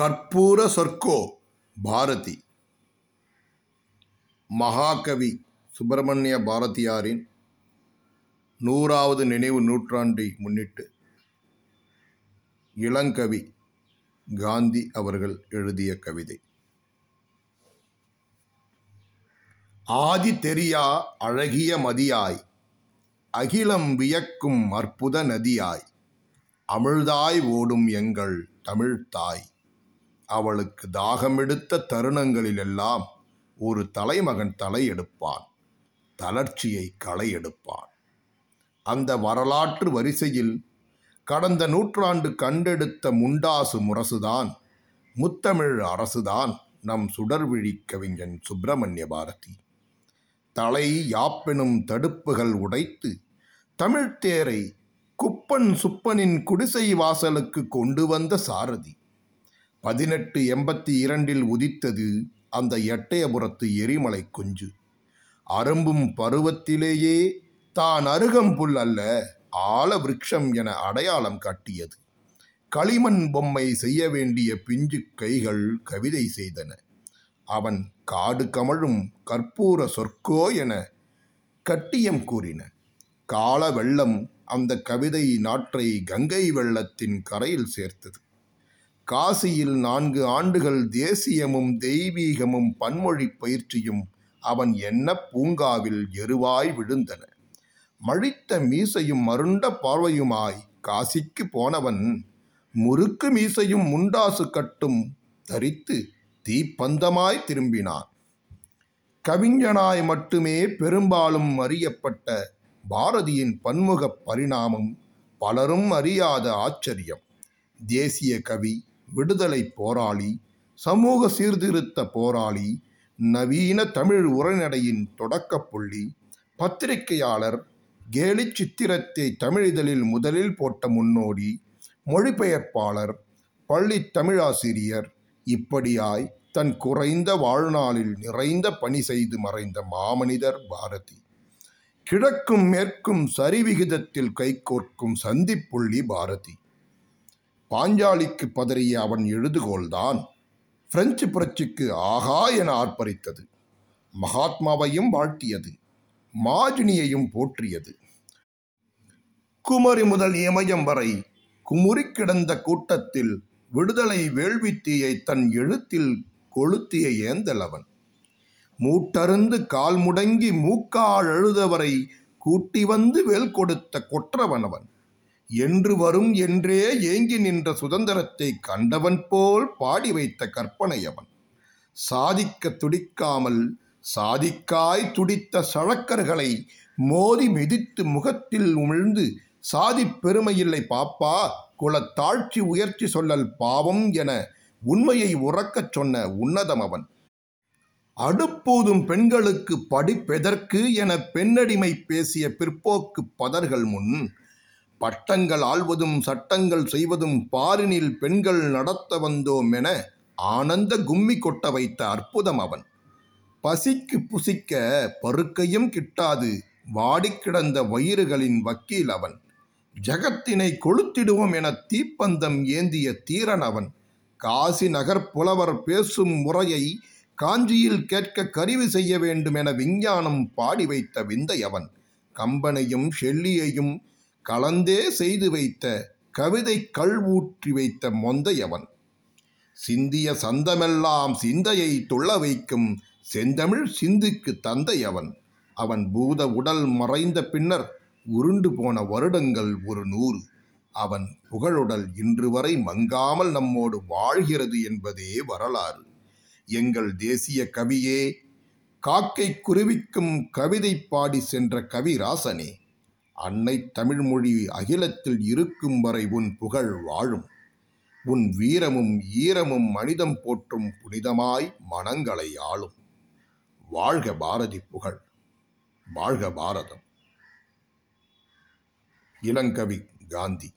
கற்பூர சொற்கோ பாரதி. மகாகவி சுப்பிரமணிய பாரதியாரின் நூறாவது நினைவு நூற்றாண்டை முன்னிட்டு இளங்கவி காந்தி அவர்கள் எழுதிய கவிதை. ஆதி தெரியா அழகிய மதியாய் அகிலம் வியக்கும் அற்புத நதியாய் அமிழ்தாய் ஓடும் எங்கள் தமிழ்த்தாய் அவளுக்கு தாகமெடுத்த தருணங்களிலெல்லாம் ஒரு தலைமகன் தலையெடுப்பான் தளர்ச்சியை களை எடுப்பான் அந்த வரலாற்று வரிசையில் கடந்த நூற்றாண்டு கண்டெடுத்த முண்டாசு முரசுதான் முத்தமிழ் அரசுதான் நம் சுடர்விழி கவிஞன் சுப்பிரமணிய பாரதி. தலை யாப்பெனும் தடுப்புகள் உடைத்து தமிழ்த்தேரை குப்பன் சுப்பனின் குடிசை வாசலுக்கு கொண்டு வந்த சாரதி. பதினெட்டு எண்பத்தி இரண்டில் உதித்தது அந்த எட்டயபுரத்து எரிமலை குஞ்சு. அரும்பும் பருவத்திலேயே தான் அருகம்புல் அல்ல ஆல விருட்சம் என அடையாளம் காட்டியது. களிமண் பொம்மை செய்ய வேண்டிய பிஞ்சு கைகள் கவிதை செய்தன. அவன் காடு கமழும் கற்பூர சொற்கோ என கட்டியம் கூறின. கால வெள்ளம் அந்த கவிதை நாற்றை கங்கை வெள்ளத்தின் கரையில் சேர்த்தது. காசியில் நான்கு ஆண்டுகள் தேசியமும் தெய்வீகமும் பன்மொழி பயிற்சியும் அவன் என்ன பூங்காவில் எருவாய் விழுந்தன. மழித்த மீசையும் மருண்ட பார்வையுமாய் காசிக்கு போனவன் முறுக்கு மீசையும் முண்டாசு கட்டும் தரித்து தீப்பந்தமாய் திரும்பினான். கவிஞனாய் மட்டுமே பெரும்பாலும் அறியப்பட்ட பாரதியின் பன்முக பரிணாமம் பலரும் அறியாத ஆச்சரியம். தேசிய கவி விடுதலை போராளி சமூக சீர்திருத்த போராளி நவீன தமிழ் உரைநடையின் தொடக்கப் புள்ளி பத்திரிகையாளர் கேலி சித்திரத்தை தமிழிதழில் முதலில் போட்ட முன்னோடி மொழிபெயர்ப்பாளர் பள்ளி தமிழாசிரியர் இப்படியாய் தன் குறைந்த வாழ்நாளில் நிறைந்த பணி செய்து மறைந்த மாமனிதர் பாரதி. கிழக்கும் மேற்கும் சரிவிகிதத்தில் கைகோர்க்கும் சந்திப்புள்ளி பாரதி. பாஞ்சாலிக்கு பதறிய அவன் எழுதுகோள்தான் பிரெஞ்சு புரட்சிக்கு ஆகா என ஆர்ப்பரித்தது. மகாத்மாவையும் வாழ்த்தியது. மாஜினியையும் போற்றியது. குமரி முதல் இமயம் வரை குமுறி கிடந்த கூட்டத்தில் விடுதலை வேள்வித்தீயை தன் எழுத்தில் கொளுத்திய ஏந்தளவன் மூட்டருந்து கால் முடங்கி மூக்கால் அழுதவரை கூட்டி வந்து வேல் கொடுத்த கொற்றவனவன். என்று வரும் என்றே ஏங்கி நின்ற சுதந்திரத்தை கண்டவன் போல் பாடி வைத்த கற்பனை அவன். சாதிக்க துடிக்காமல் சாதிக்காய் துடித்த சழக்கர்களை மோதி மிதித்து முகத்தில் உமிழ்ந்து சாதி பெருமையில்லை பாப்பா குலத்தாழ்ச்சி உயர்ச்சி சொல்லல் பாவம் என உண்மையை உறக்கச் சொன்ன உன்னதம் அவன். அடுப்பூதும் பெண்களுக்கு படிப்பெதற்கு என பெண்ணடிமை பேசிய பிற்போக்கு பதர்கள் முன் பட்டங்கள் ஆள்வதும் சட்டங்கள் செய்வதும் பாரினில் பெண்கள் நடத்த வந்தோம் என ஆனந்த கும்மி கொட்ட வைத்த அற்புதம் அவன். பசிக்கு புசிக்க பருக்கையும் கிட்டாது வாடிக் கிடந்த வயிறுகளின் வக்கீல் அவன். ஜகத்தினை கொளுத்திடுவோம் என தீப்பந்தம் ஏந்திய தீரன் அவன். காசி நகர் புலவர் பேசும் முறையை காஞ்சியில் கேட்க கருவி செய்ய வேண்டும் என விஞ்ஞானம் பாடி வைத்த விந்தை அவன். கம்பனையும் ஷெல்லியையும் கலந்தே செய்து வைத்த கவிதை கல்வூற்றி வைத்த மொந்தையவன். சிந்திய சந்தமெல்லாம் சிந்தையை துள்ள வைக்கும் செந்தமிழ் சிந்துக்கு தந்தையவன். அவன் பூத உடல் மறைந்த பின்னர் உருண்டு போன வருடங்கள் ஒரு நூறு. அவன் புகழுடல் இன்று வரை மங்காமல் நம்மோடு வாழ்கிறது என்பதே வரலாறு. எங்கள் தேசிய கவியே காக்கை குருவிக்கும் கவிதை பாடி சென்ற கவிராசனே. அன்னை தமிழ்மொழி அகிலத்தில் இருக்கும் வரை உன் புகழ் வாழும். உன் வீரமும் ஈரமும் மனிதம் போற்றும் புனிதமாய் மனங்களை ஆளும். வாழ்க பாரதி புகழ் வாழ்க பாரதம். இளங்கவி காந்தி.